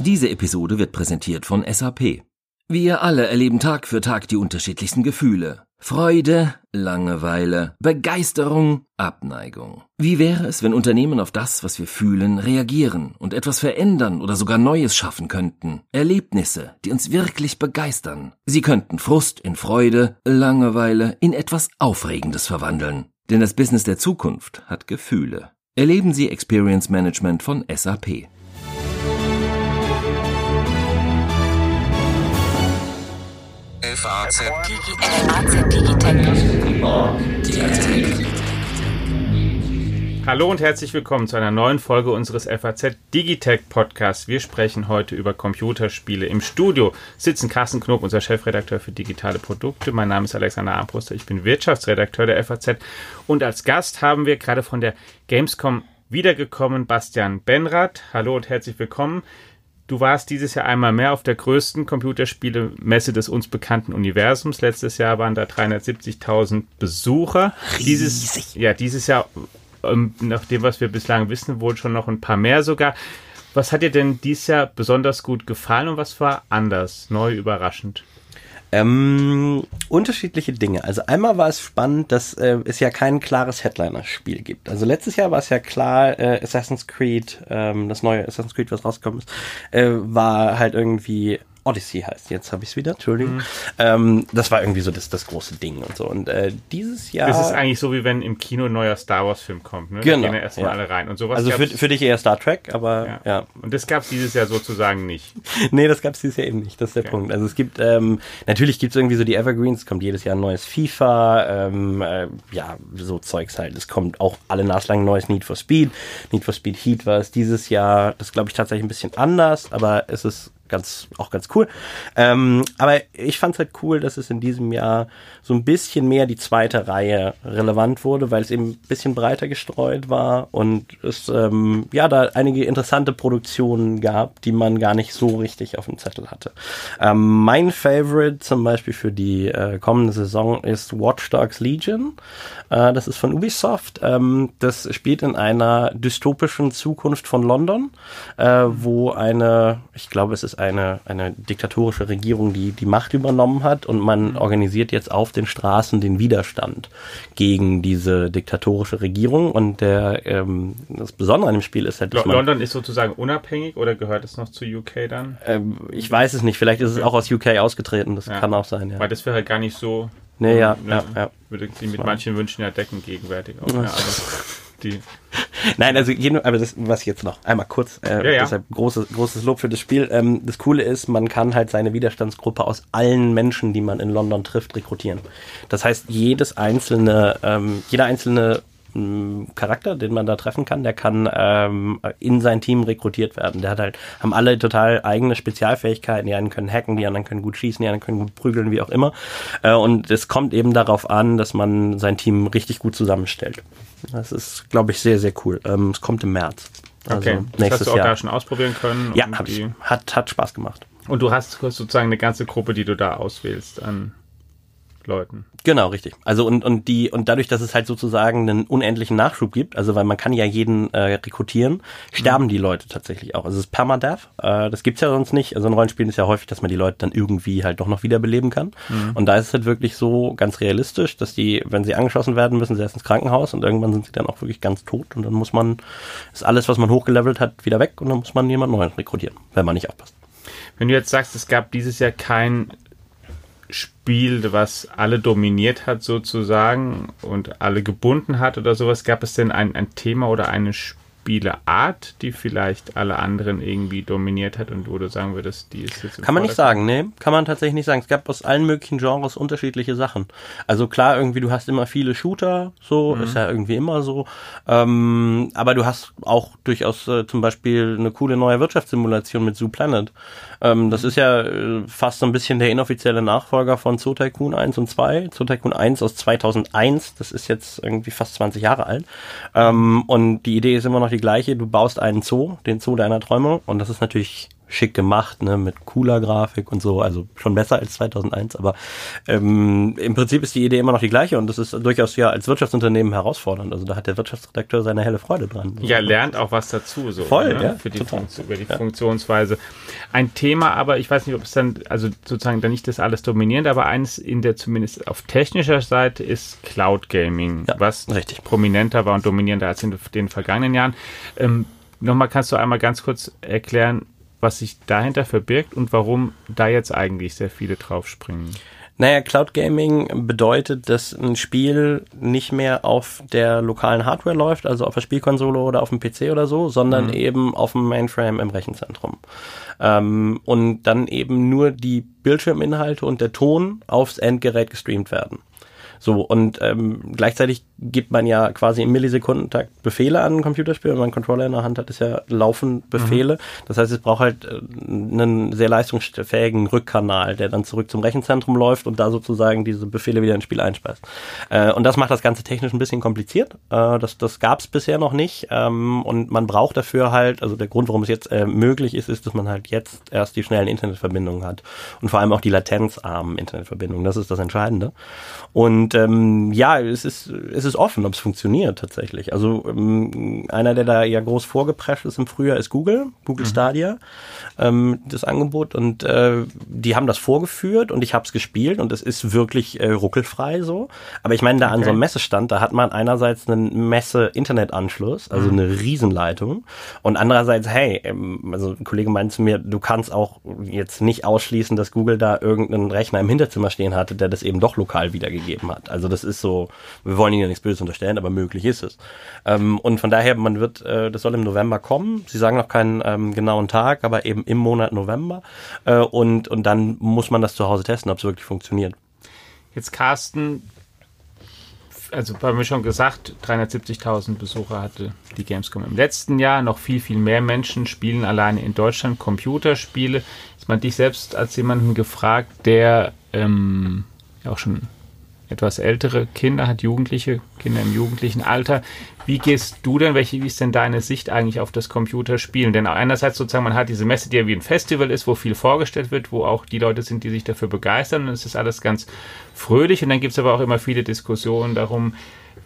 Diese Episode wird präsentiert von SAP. Wir alle erleben Tag für Tag die unterschiedlichsten Gefühle. Freude, Langeweile, Begeisterung, Abneigung. Wie wäre es, wenn Unternehmen auf das, was wir fühlen, reagieren und etwas verändern oder sogar Neues schaffen könnten? Erlebnisse, die uns wirklich begeistern. Sie könnten Frust in Freude, Langeweile in etwas Aufregendes verwandeln. Denn das Business der Zukunft hat Gefühle. Erleben Sie Experience Management von SAP. FAZ Hallo und herzlich willkommen zu einer neuen Folge unseres FAZ Digitech Podcasts. Wir sprechen heute über Computerspiele. Im Studio sitzen Carsten Knob, unser Chefredakteur für digitale Produkte. Mein Name ist Alexander Armbruster, ich bin Wirtschaftsredakteur der FAZ. Und als Gast haben wir gerade von der Gamescom wiedergekommen Bastian Benrath. Hallo und herzlich willkommen. Du warst dieses Jahr einmal mehr auf der größten Computerspielemesse des uns bekannten Universums. Letztes Jahr waren da 370.000 Besucher. Riesig. Dieses, ja, dieses Jahr, ähm, nach dem, was wir bislang wissen, wohl schon noch ein paar mehr sogar. Was hat dir denn dieses Jahr besonders gut gefallen und was war anders, neu, überraschend? Ähm, unterschiedliche Dinge. Also einmal war es spannend, dass äh, es ja kein klares Headliner-Spiel gibt. Also letztes Jahr war es ja klar, äh, Assassin's Creed, ähm, das neue Assassin's Creed, was rausgekommen ist, äh, war halt irgendwie Odyssey heißt. Jetzt habe ich es wieder, Entschuldigung. Mhm. Ähm, das war irgendwie so das, das große Ding und so. Und äh, dieses Jahr. Das ist eigentlich so, wie wenn im Kino ein neuer Star Wars-Film kommt. Ne? Genau. Da gehen ja erstmal ja. alle rein. Und sowas also für, für dich eher Star Trek, aber ja. ja. Und das gab es dieses Jahr sozusagen nicht. nee, das gab es dieses Jahr eben nicht. Das ist der okay. Punkt. Also es gibt, ähm, natürlich gibt es irgendwie so die Evergreens, es kommt jedes Jahr ein neues FIFA, ähm, äh, ja, so Zeugs halt. Es kommt auch alle naslang neues Need for Speed. Need for Speed Heat war es dieses Jahr, das glaube ich tatsächlich ein bisschen anders, aber es ist ganz, auch ganz cool. Ähm, aber ich fand es halt cool, dass es in diesem Jahr so ein bisschen mehr die zweite Reihe relevant wurde, weil es eben ein bisschen breiter gestreut war und es ähm, ja da einige interessante Produktionen gab, die man gar nicht so richtig auf dem Zettel hatte. Ähm, mein Favorite zum Beispiel für die äh, kommende Saison ist Watch Dogs Legion. Äh, das ist von Ubisoft. Ähm, das spielt in einer dystopischen Zukunft von London, äh, wo eine, ich glaube, es ist eine, eine diktatorische Regierung, die die Macht übernommen hat und man organisiert jetzt auf den Straßen den Widerstand gegen diese diktatorische Regierung und der ähm, das Besondere an dem Spiel ist halt, dass man, London ist sozusagen unabhängig oder gehört es noch zu UK dann? Ähm, ich weiß es nicht, vielleicht ist es auch aus UK ausgetreten, das ja. kann auch sein, ja. Weil das wäre halt gar nicht so Nee, ja, ne, ja, ja. Würde sie mit manchen Wünschen ja decken gegenwärtig auch. Ja, also die Nein, also aber das, was jetzt noch einmal kurz, äh, ja, ja. deshalb großes, großes Lob für das Spiel. Ähm, das Coole ist, man kann halt seine Widerstandsgruppe aus allen Menschen, die man in London trifft, rekrutieren. Das heißt, jedes einzelne, ähm, jeder einzelne Charakter, den man da treffen kann, der kann ähm, in sein Team rekrutiert werden. Der hat halt, haben alle total eigene Spezialfähigkeiten. Die einen können hacken, die anderen können gut schießen, die anderen können gut prügeln, wie auch immer. Äh, und es kommt eben darauf an, dass man sein Team richtig gut zusammenstellt. Das ist, glaube ich, sehr, sehr cool. Ähm, es kommt im März. Also okay, das hast du auch Jahr. da schon ausprobieren können? Ja, hab ich. Hat, hat Spaß gemacht. Und du hast sozusagen eine ganze Gruppe, die du da auswählst an Leuten. Genau, richtig. Also und, und die, und dadurch, dass es halt sozusagen einen unendlichen Nachschub gibt, also weil man kann ja jeden äh, rekrutieren, sterben mhm. die Leute tatsächlich auch. Also es ist Permadeath, äh, das gibt's ja sonst nicht. Also in Rollenspielen ist ja häufig, dass man die Leute dann irgendwie halt doch noch wiederbeleben kann. Mhm. Und da ist es halt wirklich so ganz realistisch, dass die, wenn sie angeschossen werden, müssen sie erst ins Krankenhaus und irgendwann sind sie dann auch wirklich ganz tot und dann muss man, ist alles, was man hochgelevelt hat, wieder weg und dann muss man jemand Neuen rekrutieren, wenn man nicht aufpasst. Wenn du jetzt sagst, es gab dieses Jahr kein Spiel, was alle dominiert hat sozusagen und alle gebunden hat oder sowas, gab es denn ein, ein Thema oder eine Spieleart, die vielleicht alle anderen irgendwie dominiert hat und wo du sagen würdest, die ist jetzt Kann man nicht sagen, nee, kann man tatsächlich nicht sagen. Es gab aus allen möglichen Genres unterschiedliche Sachen. Also klar, irgendwie du hast immer viele Shooter, so mhm. ist ja irgendwie immer so. Ähm, aber du hast auch durchaus äh, zum Beispiel eine coole neue Wirtschaftssimulation mit Zoo Planet. Ähm, das ist ja äh, fast so ein bisschen der inoffizielle Nachfolger von Zoo Tycoon 1 und 2. Zoo Tycoon 1 aus 2001, das ist jetzt irgendwie fast 20 Jahre alt. Ähm, und die Idee ist immer noch die gleiche. Du baust einen Zoo, den Zoo deiner Träume. Und das ist natürlich schick gemacht, ne, mit cooler Grafik und so, also schon besser als 2001, aber ähm, im Prinzip ist die Idee immer noch die gleiche und das ist durchaus ja als Wirtschaftsunternehmen herausfordernd. Also da hat der Wirtschaftsredakteur seine helle Freude dran. Ja, lernt auch was dazu, so Voll, ne? ja, für die, total. Funktion, über die Ja. Funktionsweise. Ein Thema, aber ich weiß nicht, ob es dann, also sozusagen dann nicht das alles dominierend, aber eins in der zumindest auf technischer Seite ist Cloud Gaming, Ja, was richtig. prominenter war und dominierender als in den vergangenen Jahren. Ähm, Nochmal kannst du einmal ganz kurz erklären, was sich dahinter verbirgt und warum da jetzt eigentlich sehr viele draufspringen. Naja, Cloud Gaming bedeutet, dass ein Spiel nicht mehr auf der lokalen Hardware läuft, also auf der Spielkonsole oder auf dem PC oder so, sondern eben auf dem Mainframe im Rechenzentrum. Ähm, und dann eben nur die Bildschirminhalte und der Ton aufs Endgerät gestreamt werden. So, und ähm, gleichzeitig gibt man ja quasi im Millisekundentakt Befehle an ein Computerspiel. Wenn man einen Controller in der Hand hat, ist ja laufend Befehle. Das heißt, es braucht halt äh, einen sehr leistungsfähigen Rückkanal, der dann zurück zum Rechenzentrum läuft und da sozusagen diese Befehle wieder ins Spiel einspeist. Äh, und das macht das Ganze technisch ein bisschen kompliziert. Äh, das das gab es bisher noch nicht. Ähm, und man braucht dafür halt, also der Grund, warum es jetzt äh, möglich ist, ist, dass man halt jetzt erst die schnellen Internetverbindungen hat. Und vor allem auch die latenzarmen Internetverbindungen. Das ist das Entscheidende. Und ähm, ja, es ist, es ist offen, ob es funktioniert tatsächlich. Also ähm, einer, der da ja groß vorgeprescht ist im Frühjahr, ist Google, Google Stadia, ähm, das Angebot. Und äh, die haben das vorgeführt und ich habe es gespielt und es ist wirklich äh, ruckelfrei so. Aber ich meine, da an Okay. so einem Messestand, da hat man einerseits einen Messe-Internetanschluss, also eine Riesenleitung. Und andererseits, hey, ähm, also ein Kollege meinte zu mir, du kannst auch jetzt nicht ausschließen, dass Google da irgendeinen Rechner im Hinterzimmer stehen hatte, der das eben doch lokal wiedergegeben hat. Also das ist so, wir wollen ihnen ja nichts Böses unterstellen, aber möglich ist es. Ähm, und von daher, man wird, äh, das soll im November kommen. Sie sagen noch keinen ähm, genauen Tag, aber eben im Monat November. Äh, und, und dann muss man das zu Hause testen, ob es wirklich funktioniert. Jetzt Carsten, also haben wir schon gesagt, 370.000 Besucher hatte die Gamescom im letzten Jahr. Noch viel, viel mehr Menschen spielen alleine in Deutschland Computerspiele. Ist man dich selbst als jemanden gefragt, der ähm, auch schon etwas ältere Kinder hat, Jugendliche, Kinder im jugendlichen Alter. Wie gehst du denn, welche, wie ist denn deine Sicht eigentlich auf das Computerspielen? Denn einerseits sozusagen, man hat diese Messe, die ja wie ein Festival ist, wo viel vorgestellt wird, wo auch die Leute sind, die sich dafür begeistern und es ist alles ganz fröhlich und dann gibt es aber auch immer viele Diskussionen darum,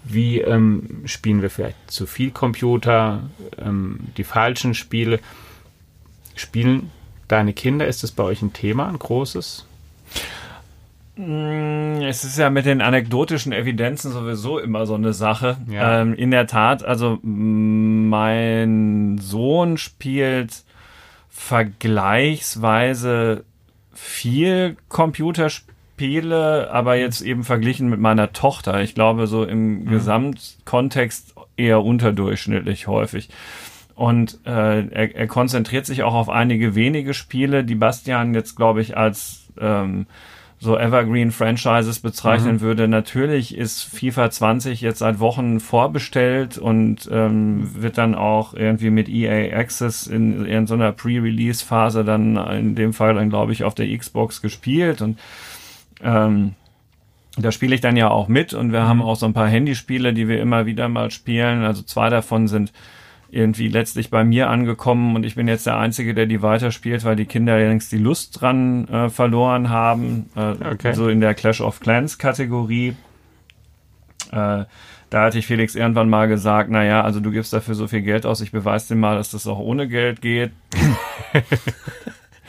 wie ähm, spielen wir vielleicht zu viel Computer, ähm, die falschen Spiele. Spielen deine Kinder, ist das bei euch ein Thema, ein großes? Es ist ja mit den anekdotischen Evidenzen sowieso immer so eine Sache. Ja. Ähm, in der Tat, also mm, mein Sohn spielt vergleichsweise viel Computerspiele, aber jetzt eben verglichen mit meiner Tochter. Ich glaube, so im Gesamtkontext eher unterdurchschnittlich häufig. Und äh, er, er konzentriert sich auch auf einige wenige Spiele, die Bastian jetzt, glaube ich, als ähm, so Evergreen-Franchises bezeichnen würde. Natürlich ist FIFA 20 jetzt seit Wochen vorbestellt und ähm, wird dann auch irgendwie mit EA Access in, in so einer Pre-Release-Phase dann in dem Fall dann, glaube ich, auf der Xbox gespielt und ähm, da spiele ich dann ja auch mit und wir haben auch so ein paar Handyspiele, die wir immer wieder mal spielen. Also zwei davon sind irgendwie letztlich bei mir angekommen und ich bin jetzt der Einzige, der die weiterspielt, weil die Kinder längst die Lust dran äh, verloren haben. Äh, Okay. So in der Clash of Clans Kategorie. Äh, da hatte ich Felix irgendwann mal gesagt, naja, also du gibst dafür so viel Geld aus, ich beweise dir mal, dass das auch ohne Geld geht.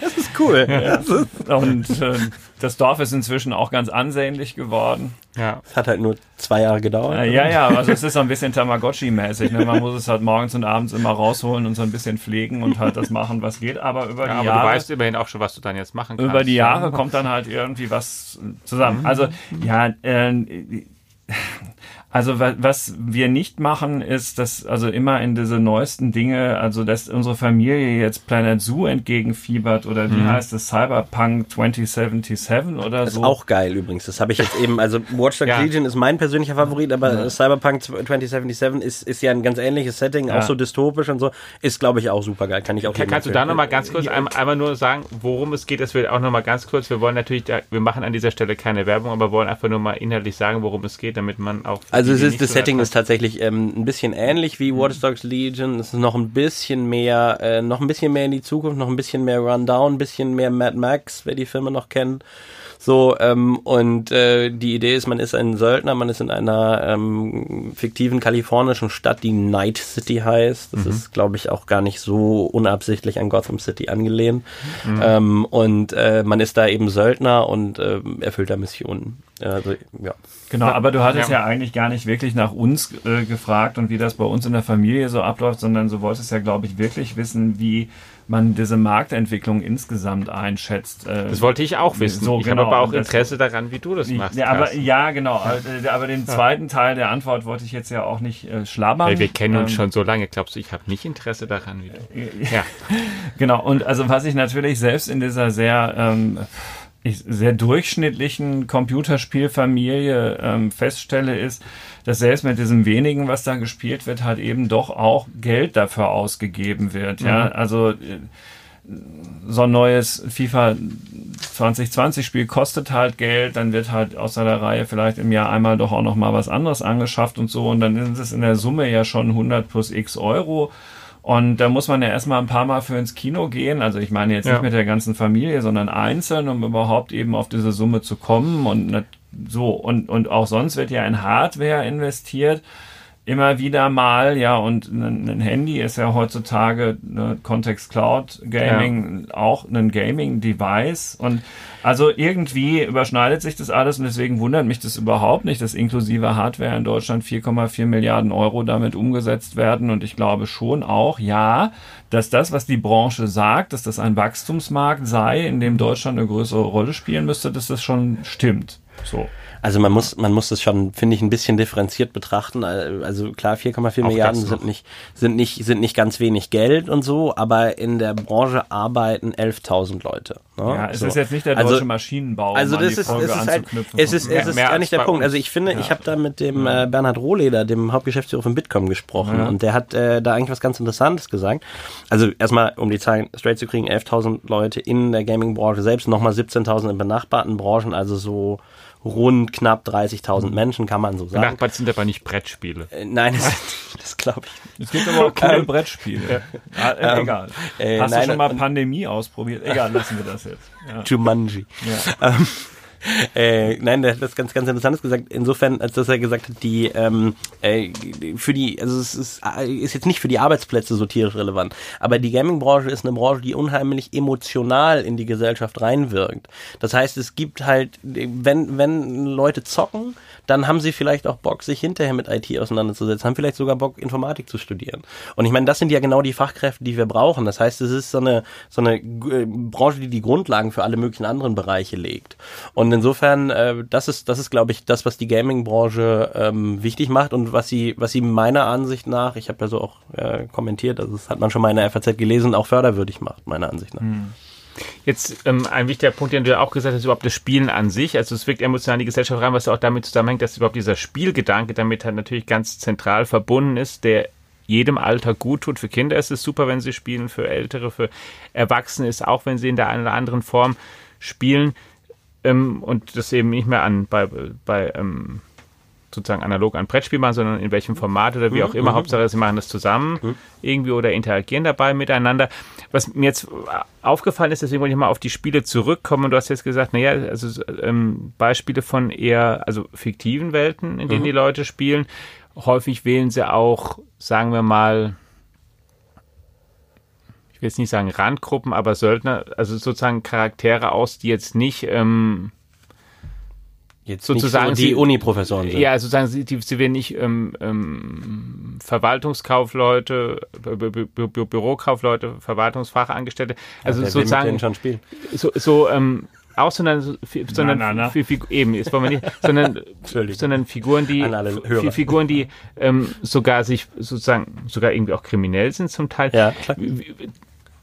Das ist cool. Ja. Und äh, das Dorf ist inzwischen auch ganz ansehnlich geworden. Ja. Es hat halt nur zwei Jahre gedauert. Äh, ja, ja, also es ist so ein bisschen Tamagotchi-mäßig. Ne? Man muss es halt morgens und abends immer rausholen und so ein bisschen pflegen und halt das machen, was geht. Aber über Ja, die aber Jahre, du weißt immerhin auch schon, was du dann jetzt machen kannst. über die Jahre kommt dann halt irgendwie was zusammen. Also ja, äh, also wa- was wir nicht machen, ist, dass also immer in diese neuesten Dinge, also dass unsere Familie jetzt Planet Zoo entgegenfiebert oder wie heißt es, Cyberpunk 2077 oder Das ist so. auch geil übrigens. Das habe ich jetzt eben, also Watch Dogs Ja. Legion ist mein persönlicher Favorit, aber Cyberpunk 2077 ist, ist ja ein ganz ähnliches Setting, Ja. auch so dystopisch und so. Ist, glaube ich, auch super geil. Kann ich auch Kann, kannst du da nochmal ganz kurz ein, einmal nur sagen, worum es geht? Das wird auch nochmal ganz kurz. Wir wollen natürlich, da, wir machen an dieser Stelle keine Werbung, aber wollen einfach nur mal inhaltlich sagen, worum es geht, damit man auch. Also Also es ist, das Setting ist tatsächlich ähm, ein bisschen ähnlich wie Watch Dogs Legion. Es ist noch ein bisschen mehr, äh, noch ein bisschen mehr in die Zukunft, noch ein bisschen mehr Rundown, ein bisschen mehr Mad Max, wer die Filme noch kennt. So, ähm, und äh, die Idee ist, man ist ein Söldner, man ist in einer ähm, fiktiven kalifornischen Stadt, die Night City heißt. Das mhm. ist, glaube ich, auch gar nicht so unabsichtlich an Gotham City angelehnt. Mhm. Ähm, und äh, man ist da eben Söldner und äh, erfüllt da Missionen. Also, ja. Genau, aber du hattest ja. ja eigentlich gar nicht wirklich nach uns äh, gefragt und wie das bei uns in der Familie so abläuft, sondern du wolltest ja, glaube ich, wirklich wissen, wie man diese Marktentwicklung insgesamt einschätzt. Äh, das wollte ich auch wissen. So, ich genau, habe aber auch Interesse daran, wie du das machst. Ja, aber, ja genau. Ja. Aber den zweiten Teil der Antwort wollte ich jetzt ja auch nicht äh, schlabbern. Hey, wir kennen uns ähm, schon so lange. Glaubst du, ich habe nicht Interesse daran, wie du? ja. genau. Und also was ich natürlich selbst in dieser sehr ähm, sehr durchschnittlichen Computerspielfamilie ähm, feststelle, ist, dass selbst mit diesem wenigen, was da gespielt wird, halt eben doch auch Geld dafür ausgegeben wird. Mhm. Ja, also äh, so ein neues FIFA 2020 Spiel kostet halt Geld, dann wird halt außer der Reihe vielleicht im Jahr einmal doch auch noch mal was anderes angeschafft und so und dann ist es in der Summe ja schon 100 plus x Euro und da muss man ja erstmal ein paar Mal für ins Kino gehen. Also ich meine jetzt ja. nicht mit der ganzen Familie, sondern einzeln, um überhaupt eben auf diese Summe zu kommen. Und so, und, und auch sonst wird ja in Hardware investiert immer wieder mal, ja, und ein, Handy ist ja heutzutage ne, Context Cloud Gaming ja. auch ein Gaming Device und also irgendwie überschneidet sich das alles und deswegen wundert mich das überhaupt nicht, dass inklusive Hardware in Deutschland 4,4 Milliarden Euro damit umgesetzt werden und ich glaube schon auch, ja, dass das, was die Branche sagt, dass das ein Wachstumsmarkt sei, in dem Deutschland eine größere Rolle spielen müsste, dass das schon stimmt. So. Also man muss, man muss das schon, finde ich, ein bisschen differenziert betrachten. Also klar, 4,4 Milliarden sind nicht, sind nicht, sind nicht ganz wenig Geld und so, aber in der Branche arbeiten 11.000 Leute. Ne? Ja, es so. ist jetzt nicht der deutsche also, Maschinenbau. Also das ist, es ist halt, es ist, es ist gar nicht der Punkt. Also ich finde, ja. ich habe da mit dem äh, Bernhard Rohleder, dem Hauptgeschäftsführer von Bitkom gesprochen ja. und der hat äh, da eigentlich was ganz Interessantes gesagt. Also erstmal, um die Zahlen straight zu kriegen, 11.000 Leute in der Gaming-Branche selbst, nochmal 17.000 in benachbarten Branchen, also so rund knapp 30.000 mhm. Menschen, kann man so sagen. Benachbart sind aber nicht Brettspiele. Äh, nein, das, das glaube ich. Es gibt aber auch coole ähm, Brettspiele. Ja. Äh, egal. Äh, Hast nein, du schon mal Pandemie ausprobiert? Egal, lassen wir das jetzt. Ja. Jumanji. Ja. Ähm, äh, nein, der hat das ganz, ganz Interessantes gesagt. Insofern, als dass er gesagt hat, die ähm, äh, für die, also es ist, äh, ist jetzt nicht für die Arbeitsplätze so tierisch relevant, aber die Gaming-Branche ist eine Branche, die unheimlich emotional in die Gesellschaft reinwirkt. Das heißt, es gibt halt, wenn, wenn Leute zocken, dann haben sie vielleicht auch Bock, sich hinterher mit IT auseinanderzusetzen, haben vielleicht sogar Bock, Informatik zu studieren. Und ich meine, das sind ja genau die Fachkräfte, die wir brauchen. Das heißt, es ist so eine, so eine äh, Branche, die die Grundlagen für alle möglichen anderen Bereiche legt. Und insofern, äh, das ist, das ist, glaube ich, das, was die Gaming-Branche ähm, wichtig macht und was sie, was sie meiner Ansicht nach, ich habe ja so auch äh, kommentiert, also das hat man schon mal in der FAZ gelesen, auch förderwürdig macht, meiner Ansicht nach. Hm. Jetzt ähm, ein wichtiger Punkt, den du ja auch gesagt hast, überhaupt das Spielen an sich. Also es wirkt emotional in die Gesellschaft rein, was auch damit zusammenhängt, dass überhaupt dieser Spielgedanke damit halt natürlich ganz zentral verbunden ist, der jedem Alter gut tut. Für Kinder ist es super, wenn sie spielen, für Ältere, für Erwachsene ist auch, wenn sie in der einen oder anderen Form spielen ähm, und das eben nicht mehr an bei, bei ähm, sozusagen analog ein Brettspiel machen, sondern in welchem Format oder wie auch immer. Mhm. Hauptsache, sie machen das zusammen mhm. irgendwie oder interagieren dabei miteinander. Was mir jetzt aufgefallen ist, deswegen wollte ich mal auf die Spiele zurückkommen. Du hast jetzt gesagt, naja, also ähm, Beispiele von eher, also fiktiven Welten, in denen mhm. die Leute spielen. Häufig wählen sie auch, sagen wir mal, will jetzt nicht sagen Randgruppen, aber Söldner, also sozusagen Charaktere aus, die jetzt nicht ähm, Jetzt sozusagen so die Uni-Professoren sind. Ja, sozusagen sie, die, sie werden nicht ähm, ähm, Verwaltungskaufleute, Bü Bü Bü Bürokaufleute, Verwaltungsfachangestellte. Also ja, sozusagen schon spielen. so, so ähm, auch sondern, sondern na, na, na. eben jetzt wollen wir nicht, sondern, sondern Figuren, die Figuren, die ähm, sogar sich sozusagen sogar irgendwie auch kriminell sind zum Teil. Ja, klar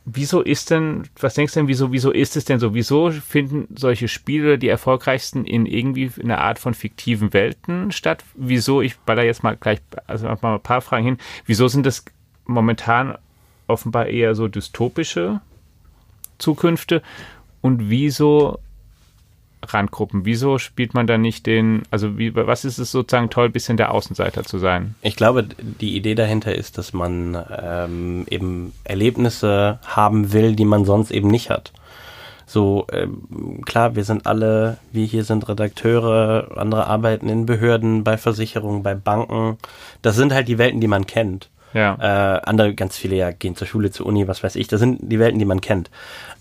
wieso ist denn, was denkst du denn, wieso, wieso ist es denn so? Wieso finden solche Spiele die erfolgreichsten in irgendwie einer Art von fiktiven Welten statt? Wieso, ich baller jetzt mal gleich, also mal ein paar Fragen hin, wieso sind das momentan offenbar eher so dystopische Zukünfte und wieso Randgruppen. Wieso spielt man da nicht den, also wie, was ist es sozusagen toll, bisschen der Außenseiter zu sein? Ich glaube, die Idee dahinter ist, dass man ähm, eben Erlebnisse haben will, die man sonst eben nicht hat. So, ähm, klar, wir sind alle, wir hier sind Redakteure, andere arbeiten in Behörden, bei Versicherungen, bei Banken. Das sind halt die Welten, die man kennt. Ja. Äh, andere, ganz viele ja gehen zur Schule, zur Uni, was weiß ich. Das sind die Welten, die man kennt.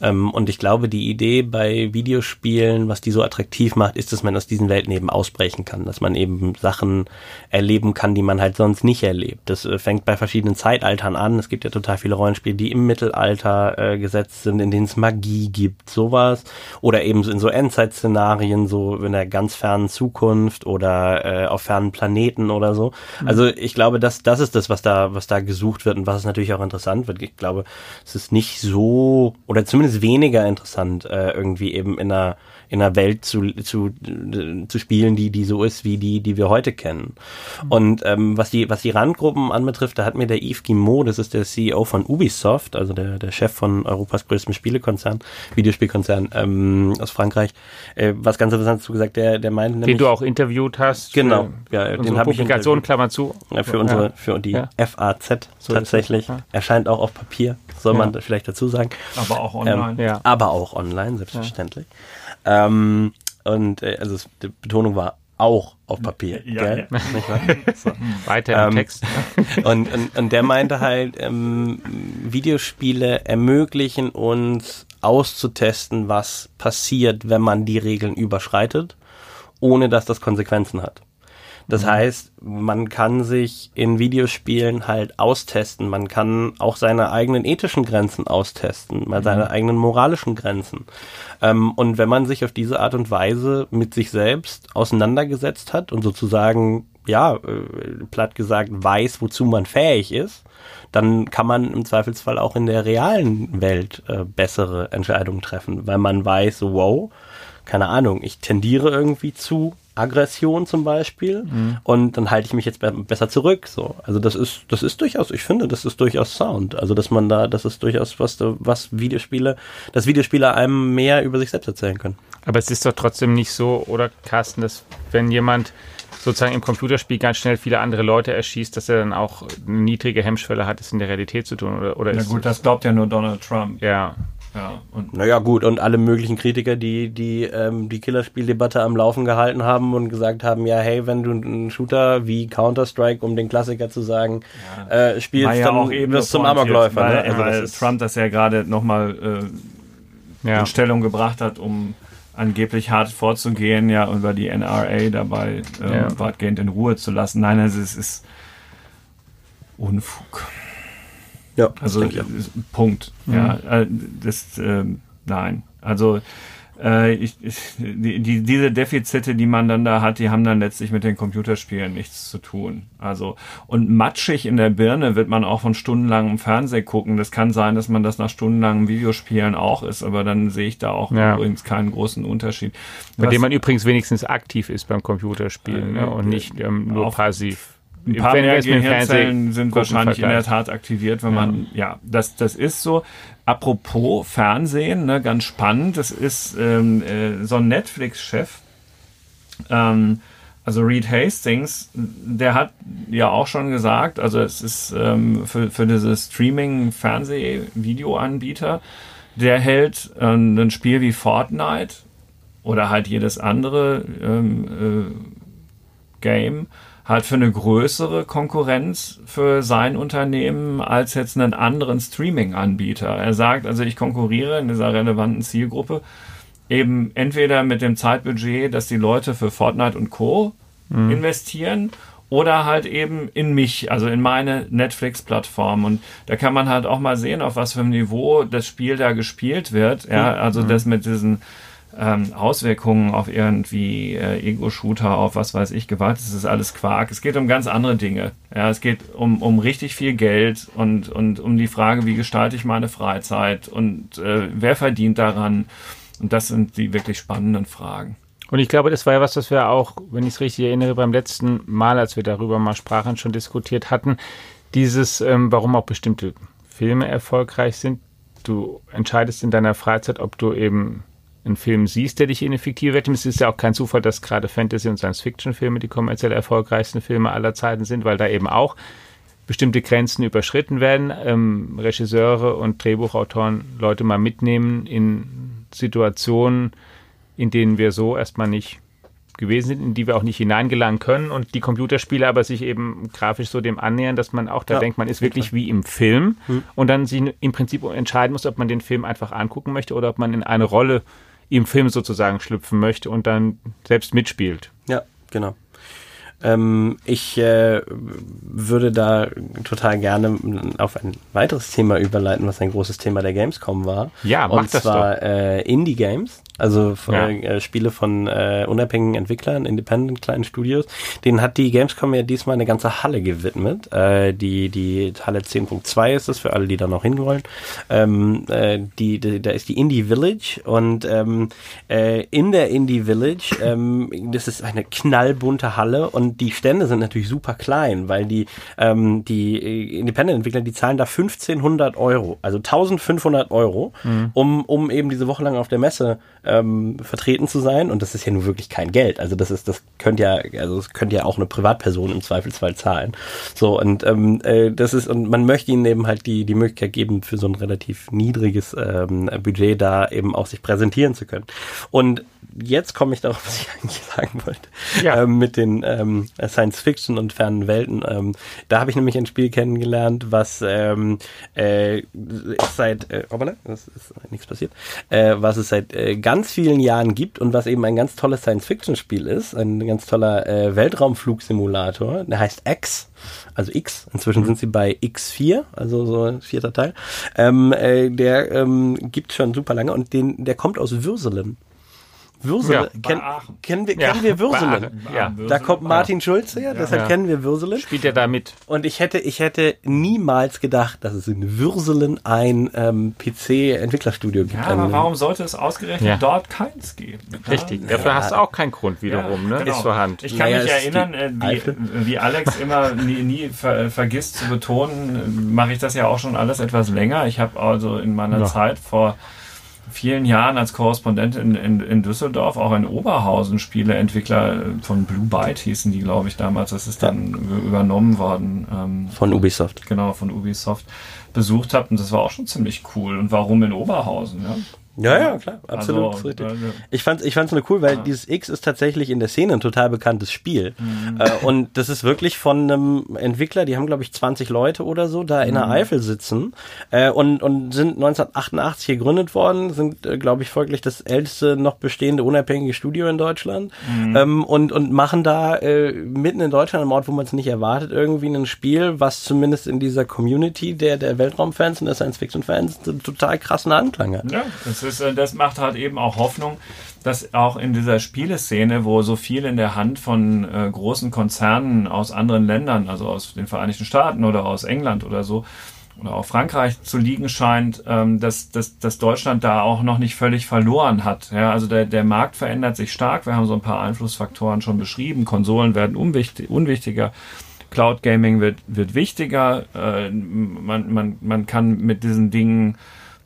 Ähm, und ich glaube, die Idee bei Videospielen, was die so attraktiv macht, ist, dass man aus diesen Welten eben ausbrechen kann, dass man eben Sachen erleben kann, die man halt sonst nicht erlebt. Das äh, fängt bei verschiedenen Zeitaltern an. Es gibt ja total viele Rollenspiele, die im Mittelalter äh, gesetzt sind, in denen es Magie gibt, sowas. Oder eben in so Endzeitszenarien, so in der ganz fernen Zukunft oder äh, auf fernen Planeten oder so. Mhm. Also ich glaube, das, das ist das, was da, was da gesucht wird und was natürlich auch interessant wird. Ich glaube, es ist nicht so, oder zumindest weniger interessant, äh, irgendwie eben in einer in einer Welt zu, zu, zu spielen, die, die so ist wie die, die wir heute kennen. Mhm. Und ähm, was die, was die Randgruppen anbetrifft, da hat mir der Yves Guimot, das ist der CEO von Ubisoft, also der, der Chef von Europas größtem Spielekonzern, Videospielkonzern ähm, aus Frankreich, äh, was ganz interessant zu gesagt, der, der meinte nämlich, Den du auch interviewt hast. Genau, ja, den habe ich Publikation, Klammer zu. Ja, für unsere, ja. für die ja. FAZ so tatsächlich. Ja. Erscheint auch auf Papier, soll man vielleicht dazu sagen. Aber auch online. Ähm, ja. Aber auch online, selbstverständlich. Ähm, und äh, also die Betonung war auch auf Papier. Ja, gell? Ja. So. Weiter im ähm, Text. Und, und, und der meinte halt, ähm, Videospiele ermöglichen uns auszutesten, was passiert, wenn man die Regeln überschreitet, ohne dass das Konsequenzen hat. Das mhm. heißt, man kann sich in Videospielen halt austesten. Man kann auch seine eigenen ethischen Grenzen austesten, mal mhm. seine eigenen moralischen Grenzen. Ähm, und wenn man sich auf diese Art und Weise mit sich selbst auseinandergesetzt hat und sozusagen, ja, äh, platt gesagt, weiß, wozu man fähig ist, dann kann man im Zweifelsfall auch in der realen Welt äh, bessere Entscheidungen treffen, weil man weiß, wow, keine Ahnung, ich tendiere irgendwie zu Aggression zum Beispiel mhm. und dann halte ich mich jetzt besser zurück. So, also das ist, das ist durchaus, ich finde, das ist durchaus Sound. Also dass man da, das ist durchaus was, was Videospiele, dass Videospiele einem mehr über sich selbst erzählen können. Aber es ist doch trotzdem nicht so, oder Carsten, dass wenn jemand sozusagen im Computerspiel ganz schnell viele andere Leute erschießt, dass er dann auch eine niedrige Hemmschwelle hat, es in der Realität zu tun, oder? oder Na gut, das glaubt ja nur Donald Trump. Ja. Ja, und naja, gut, und alle möglichen Kritiker, die die, ähm, die Killerspieldebatte am Laufen gehalten haben und gesagt haben, ja, hey, wenn du einen Shooter wie Counter-Strike, um den Klassiker zu sagen, ja. äh, spielst, ja dann wirst du zum Amokläufer. Weil, ne? also weil das Trump das ja gerade nochmal äh, ja. in Stellung gebracht hat, um angeblich hart vorzugehen, ja, und über die NRA dabei äh, ja. weitgehend in Ruhe zu lassen. Nein, also es ist Unfug. Ja, also. Punkt. Mhm. Ja, äh, das äh, nein. Also äh, ich, ich, die, die, diese Defizite, die man dann da hat, die haben dann letztlich mit den Computerspielen nichts zu tun. Also und matschig in der Birne wird man auch von stundenlangem Fernseh gucken. Das kann sein, dass man das nach stundenlangem Videospielen auch ist, aber dann sehe ich da auch ja. übrigens keinen großen Unterschied. Bei Was, dem man übrigens wenigstens aktiv ist beim Computerspielen ne? und nicht ähm, nur passiv ein paar mehr Gehirnzellen sind wahrscheinlich in der Tat aktiviert, wenn man, ja, das, das ist so. Apropos Fernsehen, ne, ganz spannend, das ist ähm, äh, so ein Netflix-Chef, ähm, also Reed Hastings, der hat ja auch schon gesagt, also es ist ähm, für, für diese Streaming-Fernseh-Videoanbieter, der hält äh, ein Spiel wie Fortnite oder halt jedes andere ähm, äh, Game halt für eine größere Konkurrenz für sein Unternehmen als jetzt einen anderen Streaming-Anbieter. Er sagt, also ich konkurriere in dieser relevanten Zielgruppe eben entweder mit dem Zeitbudget, das die Leute für Fortnite und Co. Mhm. investieren oder halt eben in mich, also in meine Netflix-Plattform. Und da kann man halt auch mal sehen, auf was für einem Niveau das Spiel da gespielt wird. Ja, also mhm. das mit diesen ähm, Auswirkungen auf irgendwie äh, Ego-Shooter, auf was weiß ich, Gewalt, das ist alles Quark. Es geht um ganz andere Dinge. Ja, es geht um, um richtig viel Geld und, und um die Frage, wie gestalte ich meine Freizeit und äh, wer verdient daran. Und das sind die wirklich spannenden Fragen. Und ich glaube, das war ja was, was wir auch, wenn ich es richtig erinnere, beim letzten Mal, als wir darüber mal sprachen, schon diskutiert hatten. Dieses, ähm, warum auch bestimmte Filme erfolgreich sind. Du entscheidest in deiner Freizeit, ob du eben einen Film siehst, der dich in eine fiktive Welt nimmt. Es ist ja auch kein Zufall, dass gerade Fantasy- und Science-Fiction-Filme die kommerziell erfolgreichsten Filme aller Zeiten sind, weil da eben auch bestimmte Grenzen überschritten werden. Ähm, Regisseure und Drehbuchautoren Leute mal mitnehmen in Situationen, in denen wir so erstmal nicht gewesen sind, in die wir auch nicht hineingelangen können und die Computerspiele aber sich eben grafisch so dem annähern, dass man auch da ja, denkt, man ist wirklich wie im Film hm. und dann sich im Prinzip entscheiden muss, ob man den Film einfach angucken möchte oder ob man in eine Rolle im Film sozusagen schlüpfen möchte und dann selbst mitspielt. Ja, genau. Ähm, ich äh, würde da total gerne auf ein weiteres Thema überleiten, was ein großes Thema der Gamescom war. Ja, mach Und das zwar doch. Äh, Indie-Games. Also ja. äh, Spiele von äh, unabhängigen Entwicklern, Independent kleinen Studios. Den hat die Gamescom ja diesmal eine ganze Halle gewidmet. Äh, die, die Halle 10.2 ist es für alle, die da noch hinwollen. Ähm, äh, die, die, da ist die Indie Village und ähm, äh, in der Indie Village, ähm, das ist eine knallbunte Halle und die Stände sind natürlich super klein, weil die, ähm, die äh, Independent-Entwickler, die zahlen da 1500 Euro, also 1500 Euro, mhm. um, um eben diese Woche lang auf der Messe ähm, vertreten zu sein. Und das ist ja nun wirklich kein Geld. Also das ist, das könnte ja, also das könnte ja auch eine Privatperson im Zweifelsfall zahlen. So, und ähm, äh, das ist, und man möchte ihnen eben halt die, die Möglichkeit geben, für so ein relativ niedriges ähm, Budget da eben auch sich präsentieren zu können. Und jetzt komme ich darauf, was ich eigentlich sagen wollte. Ja. Ähm, mit den ähm, Science Fiction und fernen Welten. Ähm, da habe ich nämlich ein Spiel kennengelernt, was ähm, äh, seit äh, hoppala, das ist nichts passiert, äh, was es seit äh, ganz vielen Jahren gibt und was eben ein ganz tolles Science Fiction Spiel ist, ein ganz toller äh, Weltraumflugsimulator. Der heißt X also X. Inzwischen mhm. sind sie bei X4, also so vierter Teil. Ähm, äh, der ähm, gibt schon super lange und den, der kommt aus Würselen. Würselen. Ja, Ken, kennen wir, kennen ja, wir Würselen? Ja. Da kommt Martin Schulz her, deshalb kennen wir Würselen. Spielt er da mit? Und ich hätte, ich hätte niemals gedacht, dass es in Würselen ein ähm, PC-Entwicklerstudio gibt. Ja, aber warum sollte es ausgerechnet dort keins geben? Richtig, dafür hast du auch keinen Grund wiederum, ne? Genau. Ist vorhanden. Ich kann naja, mich erinnern, äh, wie, wie, Alex immer nie, nie ver, vergisst zu betonen, mache ich das ja auch schon alles etwas länger. Ich habe also in meiner Zeit vor vielen Jahren als Korrespondent in, in, in Düsseldorf auch in Oberhausen Spieleentwickler von Blue Byte hießen die, glaube ich, damals. Das ist dann ja. übernommen worden. Ähm, von Ubisoft. Genau, von Ubisoft besucht habe und das war auch schon ziemlich cool. Und warum in Oberhausen? Ja? Ja, ja, klar, absolut. Also, richtig. Also, ich fand ich fand's nur cool, weil ja. dieses X ist tatsächlich in der Szene ein total bekanntes Spiel. Mhm. Äh, und das ist wirklich von einem Entwickler, die haben, glaube ich, 20 Leute oder so da in der mhm. Eifel sitzen äh, und, und sind 1988 gegründet worden, sind, äh, glaube ich, folglich das älteste noch bestehende unabhängige Studio in Deutschland mhm. ähm, und, und machen da äh, mitten in Deutschland, am Ort, wo man es nicht erwartet, irgendwie ein Spiel, was zumindest in dieser Community der, der Weltraumfans und der Science-Fiction-Fans einen total krassen Anklang hat. Ja, das ist, äh, das macht halt eben auch Hoffnung, dass auch in dieser Spieleszene, wo so viel in der Hand von äh, großen Konzernen aus anderen Ländern, also aus den Vereinigten Staaten oder aus England oder so, oder auch Frankreich zu liegen scheint, ähm, dass, dass, dass Deutschland da auch noch nicht völlig verloren hat. Ja, also der, der Markt verändert sich stark. Wir haben so ein paar Einflussfaktoren schon beschrieben. Konsolen werden unwichtig, unwichtiger. Cloud Gaming wird, wird wichtiger. Äh, man, man, man kann mit diesen Dingen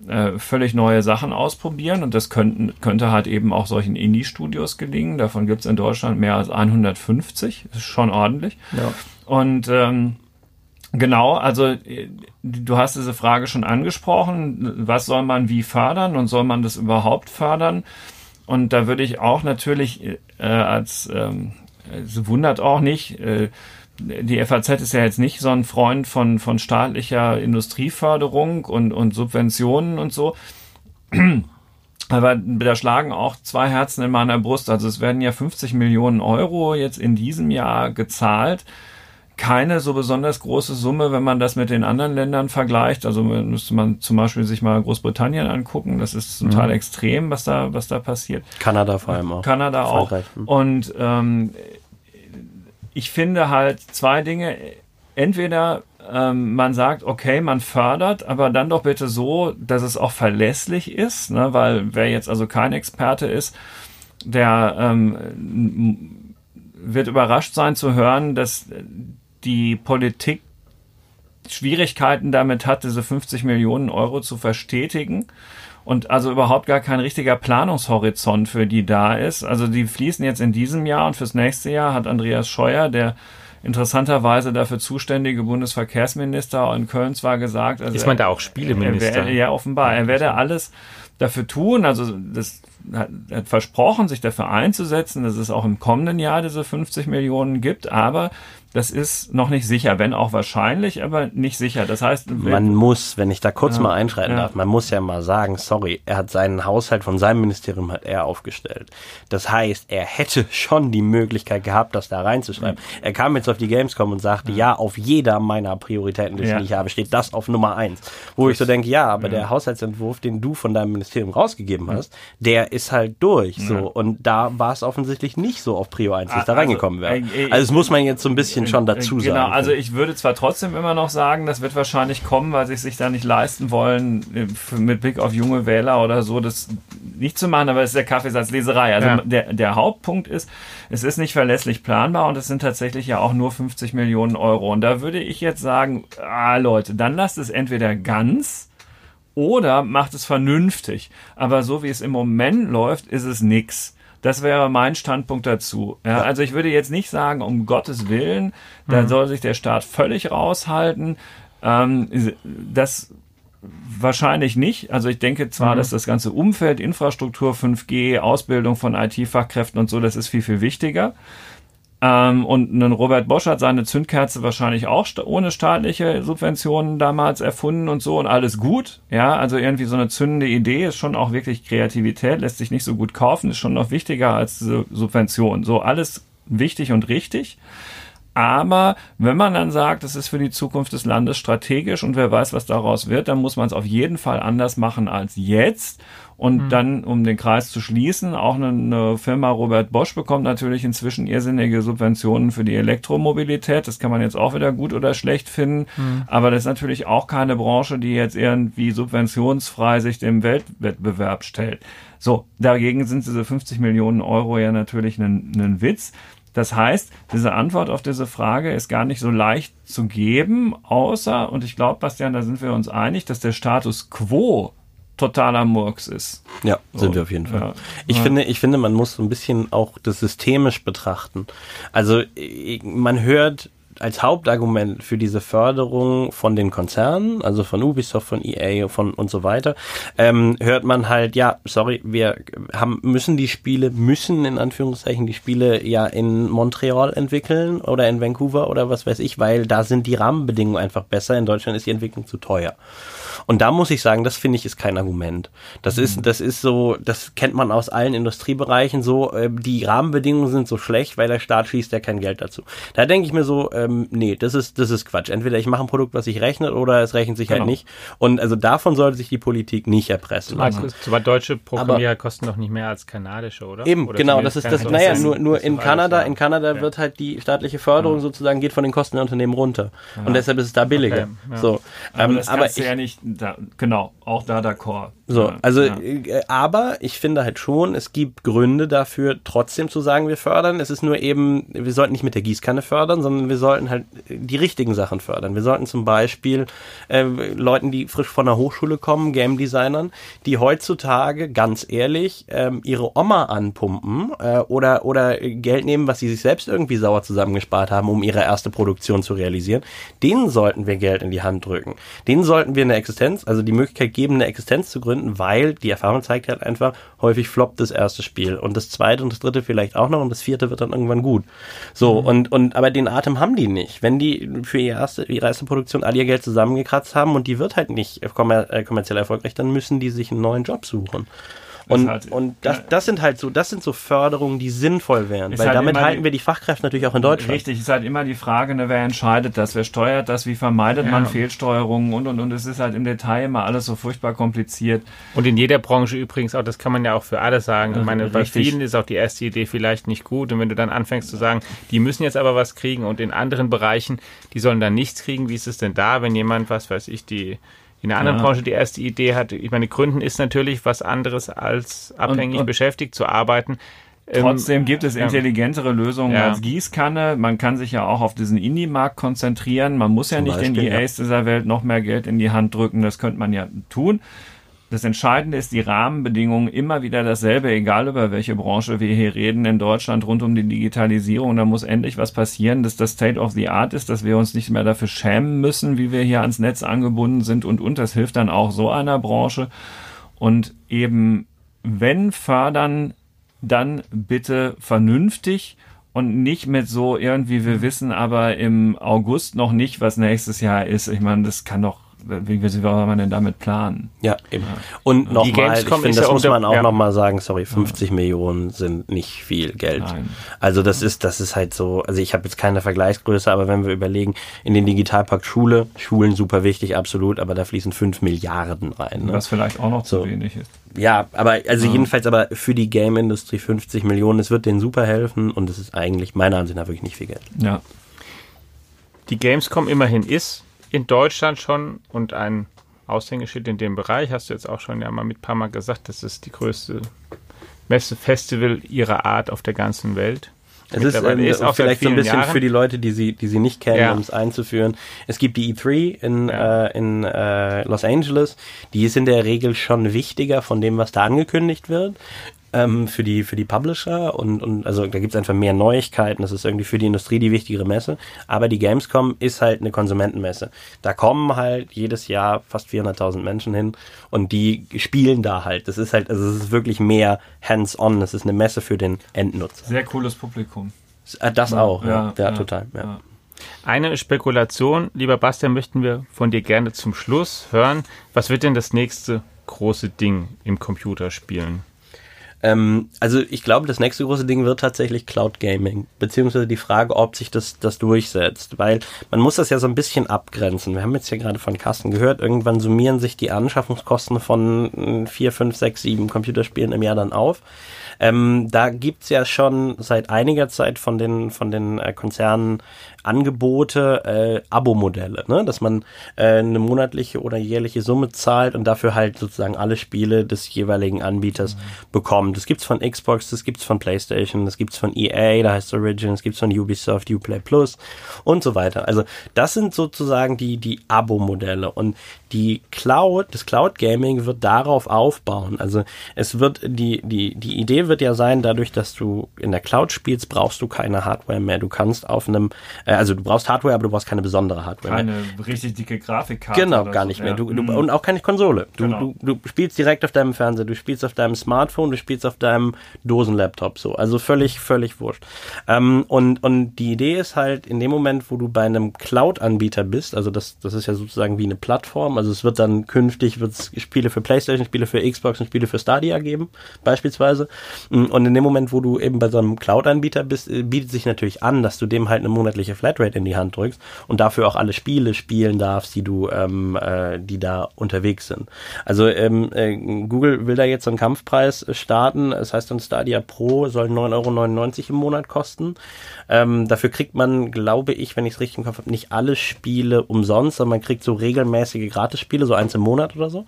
äh, völlig neue Sachen ausprobieren und das könnten, könnte halt eben auch solchen Indie-Studios gelingen. Davon gibt es in Deutschland mehr als 150, das ist schon ordentlich. Ja. Und ähm, genau, also äh, du hast diese Frage schon angesprochen, was soll man wie fördern und soll man das überhaupt fördern? Und da würde ich auch natürlich äh, als, ähm, es wundert auch nicht, äh, die FAZ ist ja jetzt nicht so ein Freund von, von staatlicher Industrieförderung und, und Subventionen und so. Aber da schlagen auch zwei Herzen in meiner Brust. Also es werden ja 50 Millionen Euro jetzt in diesem Jahr gezahlt. Keine so besonders große Summe, wenn man das mit den anderen Ländern vergleicht. Also müsste man zum Beispiel sich mal Großbritannien angucken. Das ist mhm. extrem, was da, was da passiert. Kanada vor allem auch. Kanada auch. Mhm. Und ähm, ich finde halt zwei Dinge. Entweder ähm, man sagt, okay, man fördert, aber dann doch bitte so, dass es auch verlässlich ist, ne? weil wer jetzt also kein Experte ist, der ähm, wird überrascht sein zu hören, dass die Politik Schwierigkeiten damit hat, diese 50 Millionen Euro zu verstetigen und also überhaupt gar kein richtiger Planungshorizont für die da ist. Also die fließen jetzt in diesem Jahr und fürs nächste Jahr hat Andreas Scheuer, der interessanterweise dafür zuständige Bundesverkehrsminister in Köln zwar gesagt, also ist man da auch Spieleminister? Er, ja, offenbar. Er werde alles dafür tun, also das hat, hat versprochen, sich dafür einzusetzen, dass es auch im kommenden Jahr diese 50 Millionen gibt, aber das ist noch nicht sicher, wenn auch wahrscheinlich, aber nicht sicher. Das heißt, man muss, wenn ich da kurz ja, mal einschreiten ja. darf, man muss ja mal sagen, sorry, er hat seinen Haushalt von seinem Ministerium hat er aufgestellt. Das heißt, er hätte schon die Möglichkeit gehabt, das da reinzuschreiben. Mhm. Er kam jetzt auf die Gamescom und sagte, ja, ja auf jeder meiner Prioritäten, die ich habe, steht das auf Nummer eins. Wo das, ich so denke, ja, aber der Haushaltsentwurf, den du von deinem Ministerium rausgegeben hast, der ist halt durch. So und da war es offensichtlich nicht so auf Prio 1, dass also, da reingekommen wäre. Also das muss man jetzt so ein bisschen schon dazu genau, sagen. Genau, also ich würde zwar trotzdem immer noch sagen, das wird wahrscheinlich kommen, weil sie sich da nicht leisten wollen, äh, mit Blick auf junge Wähler oder so, das nicht zu machen, aber es ist der Kaffeesatzleserei. Also ja. der, der Hauptpunkt ist, es ist nicht verlässlich planbar und es sind tatsächlich ja auch nur 50 Millionen Euro. Und da würde ich jetzt sagen, ah Leute, dann lasst es entweder ganz oder macht es vernünftig. Aber so wie es im Moment läuft, ist es nix. Das wäre mein Standpunkt dazu. Ja, also ich würde jetzt nicht sagen, um Gottes Willen, da mhm. soll sich der Staat völlig raushalten. Ähm, das wahrscheinlich nicht. Also ich denke zwar, mhm. dass das ganze Umfeld, Infrastruktur, 5G, Ausbildung von IT-Fachkräften und so, das ist viel, viel wichtiger. Ähm, und ein Robert Bosch hat seine Zündkerze wahrscheinlich auch sta ohne staatliche Subventionen damals erfunden und so und alles gut. Ja, also irgendwie so eine zündende Idee ist schon auch wirklich Kreativität, lässt sich nicht so gut kaufen, ist schon noch wichtiger als diese Subvention. So alles wichtig und richtig. Aber wenn man dann sagt, es ist für die Zukunft des Landes strategisch und wer weiß, was daraus wird, dann muss man es auf jeden Fall anders machen als jetzt. Und mhm. dann, um den Kreis zu schließen, auch eine, eine, Firma Robert Bosch bekommt natürlich inzwischen irrsinnige Subventionen für die Elektromobilität. Das kann man jetzt auch wieder gut oder schlecht finden. Mhm. Aber das ist natürlich auch keine Branche, die jetzt irgendwie subventionsfrei sich dem Weltwettbewerb stellt. So, dagegen sind diese 50 Millionen Euro ja natürlich ein, ein Witz. Das heißt, diese Antwort auf diese Frage ist gar nicht so leicht zu geben, außer, und ich glaube, Bastian, da sind wir uns einig, dass der Status quo totaler Murks ist. Ja, sind so, wir auf jeden Fall. Ja. Ich ja. finde, ich finde, man muss so ein bisschen auch das systemisch betrachten. Also man hört als Hauptargument für diese Förderung von den Konzernen, also von Ubisoft, von EA von und so weiter, ähm, hört man halt, ja, sorry, wir haben müssen die Spiele, müssen in Anführungszeichen die Spiele ja in Montreal entwickeln oder in Vancouver oder was weiß ich, weil da sind die Rahmenbedingungen einfach besser. In Deutschland ist die Entwicklung zu teuer. Und da muss ich sagen, das finde ich ist kein Argument. Das mhm. ist, das ist so, das kennt man aus allen Industriebereichen so, äh, die Rahmenbedingungen sind so schlecht, weil der Staat schießt ja kein Geld dazu. Da denke ich mir so, ähm, nee, das ist, das ist Quatsch. Entweder ich mache ein Produkt, was sich rechnet, oder es rechnet sich halt genau. halt nicht. Und also davon sollte sich die Politik nicht erpressen lassen. Aber deutsche Programmierer Aber, kosten doch nicht mehr als kanadische, oder? Eben, oder genau, das ist das, naja, nur, nur in Kanada, in Kanada ja. wird halt die staatliche Förderung ja. sozusagen geht von den Kosten der Unternehmen runter. Ja. Und deshalb ist es da billiger. Okay. So, aber ähm, das aber ich, ja nicht, da, genau, auch da d'accord. So, also, ja. äh, aber ich finde halt schon, es gibt Gründe dafür, trotzdem zu sagen, wir fördern. Es ist nur eben, wir sollten nicht mit der Gießkanne fördern, sondern wir sollten halt die richtigen Sachen fördern. Wir sollten zum Beispiel äh, Leuten, die frisch von der Hochschule kommen, Game Designern, die heutzutage ganz ehrlich ähm, ihre Oma anpumpen äh, oder oder Geld nehmen, was sie sich selbst irgendwie sauer zusammengespart haben, um ihre erste Produktion zu realisieren. Denen sollten wir Geld in die Hand drücken. Denen sollten wir eine Existenz, also die Möglichkeit geben, eine Existenz zu gründen, weil die Erfahrung zeigt halt einfach, häufig floppt das erste Spiel und das zweite und das dritte vielleicht auch noch und das vierte wird dann irgendwann gut. So, mhm. und, und, aber den Atem haben die nicht. Wenn die für ihre erste, ihre erste Produktion all ihr Geld zusammengekratzt haben und die wird halt nicht kommer äh, kommerziell erfolgreich, dann müssen die sich einen neuen Job suchen. Und, halt, und das, das sind halt so, das sind so Förderungen, die sinnvoll wären, weil halt damit halten die, wir die Fachkräfte natürlich auch in Deutschland. Richtig, es ist halt immer die Frage, ne, wer entscheidet das, wer steuert das, wie vermeidet ja. man Fehlsteuerungen und und und es ist halt im Detail immer alles so furchtbar kompliziert. Und in jeder Branche übrigens auch, das kann man ja auch für alle sagen. Ich meine, bei vielen ist auch die erste Idee vielleicht nicht gut und wenn du dann anfängst zu sagen, die müssen jetzt aber was kriegen und in anderen Bereichen, die sollen dann nichts kriegen, wie ist es denn da, wenn jemand, was weiß ich, die in einer anderen ja. Branche die erste Idee hat. Ich meine, Gründen ist natürlich was anderes als abhängig und, und beschäftigt zu arbeiten. Ähm, Trotzdem gibt es intelligentere Lösungen Ja. als Gießkanne. Man kann sich ja auch auf diesen Indie-Markt konzentrieren. Man muss ja Zum nicht den Beispiel, ja. EAs dieser Welt noch mehr Geld in die Hand drücken. Das könnte man ja tun. Das Entscheidende ist, die Rahmenbedingungen immer wieder dasselbe, egal über welche Branche wir hier reden, in Deutschland rund um die Digitalisierung. Da muss endlich was passieren, dass das State of the Art ist, dass wir uns nicht mehr dafür schämen müssen, wie wir hier ans Netz angebunden sind und, und das hilft dann auch so einer Branche. Und eben, wenn fördern, dann bitte vernünftig und nicht mit so irgendwie, wir wissen aber im August noch nicht, was nächstes Jahr ist. Ich meine, das kann doch, wie, wie soll man denn damit planen? Ja, eben. Und nochmal, ich Gamescom finde, das ja muss man auch ja. nochmal sagen, sorry, 50 Millionen sind nicht viel Geld. Nein. Also das ist, das ist halt so, also ich habe jetzt keine Vergleichsgröße, aber wenn wir überlegen, in den Digitalpakt Schule, Schulen super wichtig, absolut, aber da fließen 5 Milliarden rein. Ne? Was vielleicht auch noch zu So. wenig ist. Ja, aber also jedenfalls aber für die Game-Industrie 50 Millionen, es wird denen super helfen und es ist eigentlich meiner Ansicht nach wirklich nicht viel Geld. Ja. die Gamescom immerhin ist in Deutschland schon und ein Aushängeschild in dem Bereich, hast du jetzt auch schon ja mal mit ein paar Mal gesagt, das ist die größte Messe-Festival ihrer Art auf der ganzen Welt. Es ist, ähm, ist auch vielleicht so ein bisschen Jahren. für die Leute, die sie, die sie nicht kennen, Ja. um es einzuführen. Es gibt die E3 in, Ja. äh, in äh, Los Angeles. Die ist in der Regel schon wichtiger von dem, was da angekündigt wird. Ähm, für die für die Publisher und, und also da gibt es einfach mehr Neuigkeiten. Das ist irgendwie für die Industrie die wichtigere Messe. Aber die Gamescom ist halt eine Konsumentenmesse. Da kommen halt jedes Jahr fast 400.000 Menschen hin und die spielen da halt. Das ist halt also es ist wirklich mehr hands-on. Das ist eine Messe für den Endnutzer. Sehr cooles Publikum. Äh, Das auch, ja, ja, ja, total. Ja. ja. Eine Spekulation, lieber Bastian, möchten wir von dir gerne zum Schluss hören. Was wird denn das nächste große Ding im Computerspielen? Ähm, also ich glaube, das nächste große Ding wird tatsächlich Cloud Gaming, beziehungsweise die Frage, ob sich das, das durchsetzt, weil man muss das ja so ein bisschen abgrenzen. Wir haben jetzt ja gerade von Carsten gehört, irgendwann summieren sich die Anschaffungskosten von 4, 5, 6, 7 Computerspielen im Jahr dann auf. Ähm, da gibt's ja schon seit einiger Zeit von den, von den äh, Konzernen Angebote, äh, Abo-Modelle, ne? dass man äh, eine monatliche oder jährliche Summe zahlt und dafür halt sozusagen alle Spiele des jeweiligen Anbieters bekommt. Das gibt's von Xbox, das gibt's von PlayStation, das gibt's von EA, da heißt Origin, das gibt's von Ubisoft, Uplay Plus und so weiter. Also das sind sozusagen die, die Abo-Modelle und die Cloud, das Cloud Gaming wird darauf aufbauen. Also es wird die, die, die Idee wird ja sein, dadurch, dass du in der Cloud spielst, brauchst du keine Hardware mehr. Du kannst auf einem, äh, also du brauchst Hardware, aber du brauchst keine besondere Hardware mehr. Keine richtig dicke Grafikkarte. Genau, gar so. nicht mehr. Du, du, Mhm. Und auch keine Konsole. Du, Genau. du, du spielst direkt auf deinem Fernseher, du spielst auf deinem Smartphone, du spielst auf deinem Dosenlaptop so. Also völlig, völlig wurscht. Ähm, und, und die Idee ist halt, in dem Moment, wo du bei einem Cloud-Anbieter bist, also das, das ist ja sozusagen wie eine Plattform, also es wird dann künftig wird's Spiele für Playstation, Spiele für Xbox und Spiele für Stadia geben, beispielsweise. Und in dem Moment, wo du eben bei so einem Cloud-Anbieter bist, äh, bietet sich natürlich an, dass du dem halt eine monatliche Flatrate in die Hand drückst und dafür auch alle Spiele spielen darfst, die du, ähm, äh, die da unterwegs sind. Also ähm, äh, Google will da jetzt einen Kampfpreis äh, starten. Das heißt dann Stadia Pro soll 9,99 Euro im Monat kosten. Ähm, dafür kriegt man, glaube ich, wenn ich es richtig im Kopf habe, nicht alle Spiele umsonst, sondern man kriegt so regelmäßige Gratisspiele, so eins im Monat oder so.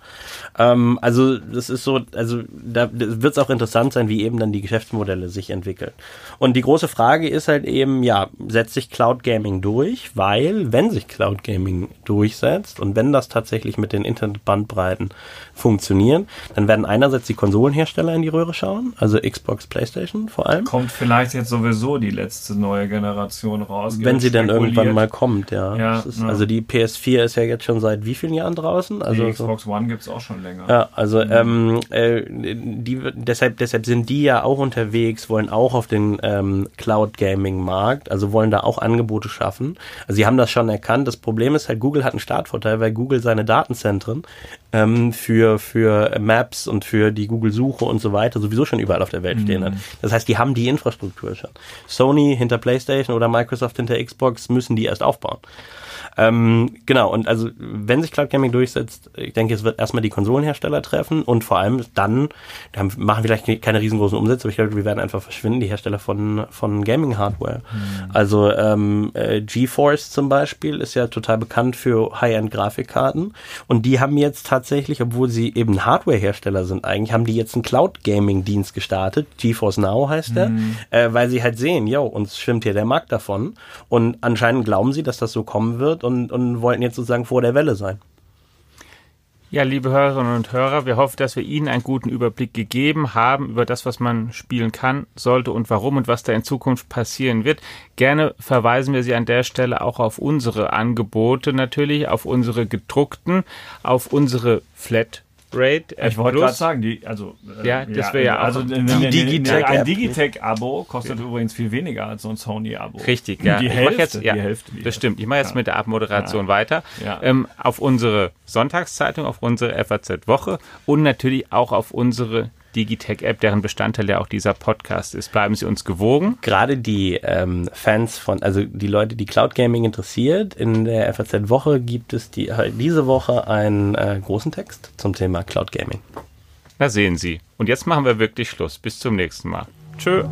Ähm, also das ist so, also da wird es auch interessant sein, wie eben dann die Geschäftsmodelle sich entwickeln. Und die große Frage ist halt eben, ja, setzt sich Cloud Gaming durch? Weil, wenn sich Cloud Gaming durchsetzt und wenn das tatsächlich mit den Internetbandbreiten funktionieren, dann werden einerseits die Konsolenhersteller in die Röhre schauen, also Xbox, Playstation vor allem. Kommt vielleicht jetzt sowieso die letzte neue Generation raus. Wenn sie dann irgendwann mal kommt, ja. Ja, ist, ja. Also die PS4 ist ja jetzt schon seit wie vielen Jahren draußen? Also die so- Xbox One gibt's auch schon länger. Ja, also ähm, äh, die deshalb deshalb sind die ja auch unterwegs, wollen auch auf den ähm, Cloud Gaming Markt, also wollen da auch Angebote schaffen. Also sie haben das schon erkannt. Das Problem ist halt, Google hat einen Startvorteil, weil Google seine Datenzentren ähm, für für Maps und für die Google Suche und so weiter sowieso schon überall auf der Welt stehen hat. Das heißt, die haben die Infrastruktur schon. Sony hinter PlayStation oder Microsoft hinter Xbox müssen die erst aufbauen. Ähm, genau, und also wenn sich Cloud Gaming durchsetzt, ich denke, es wird erstmal die Konsolenhersteller treffen und vor allem dann, haben, machen vielleicht keine riesengroßen Umsätze, aber ich glaube, wir werden einfach verschwinden, die Hersteller von, von Gaming-Hardware. Also ähm, äh, GeForce zum Beispiel ist ja total bekannt für High-End-Grafikkarten und die haben jetzt tatsächlich, obwohl sie eben Hardware-Hersteller sind eigentlich, haben die jetzt ein Streaming-Dienst gestartet. GeForce Now heißt der, mhm. äh, weil sie halt sehen, yo, uns schwimmt hier der Markt davon. Und anscheinend glauben sie, dass das so kommen wird und, und wollten jetzt sozusagen vor der Welle sein. Ja, liebe Hörerinnen und Hörer, wir hoffen, dass wir Ihnen einen guten Überblick gegeben haben über das, was man spielen kann, sollte und warum und was da in Zukunft passieren wird. Gerne verweisen wir Sie an der Stelle auch auf unsere Angebote natürlich, auf unsere gedruckten, auf unsere Flat Rate. Ich wollte gerade sagen, die, also, äh, ja, das wäre ja, also ein Digitech-Abo kostet ja. übrigens viel weniger als so ein Sony-Abo. Richtig, ja. Die Hälfte, jetzt, ja, die Hälfte. Das stimmt. Ich mache jetzt mit der Abmoderation weiter. Ähm, auf unsere Sonntagszeitung, auf unsere FAZ-Woche und natürlich auch auf unsere Digitech-App, deren Bestandteil ja auch dieser Podcast ist. Bleiben Sie uns gewogen. Gerade die ähm, Fans von, also die Leute, die Cloud Gaming interessiert, in der FAZ-Woche gibt es die, diese Woche einen äh, großen Text zum Thema Cloud Gaming. Na sehen Sie. Und jetzt machen wir wirklich Schluss. Bis zum nächsten Mal. Tschö.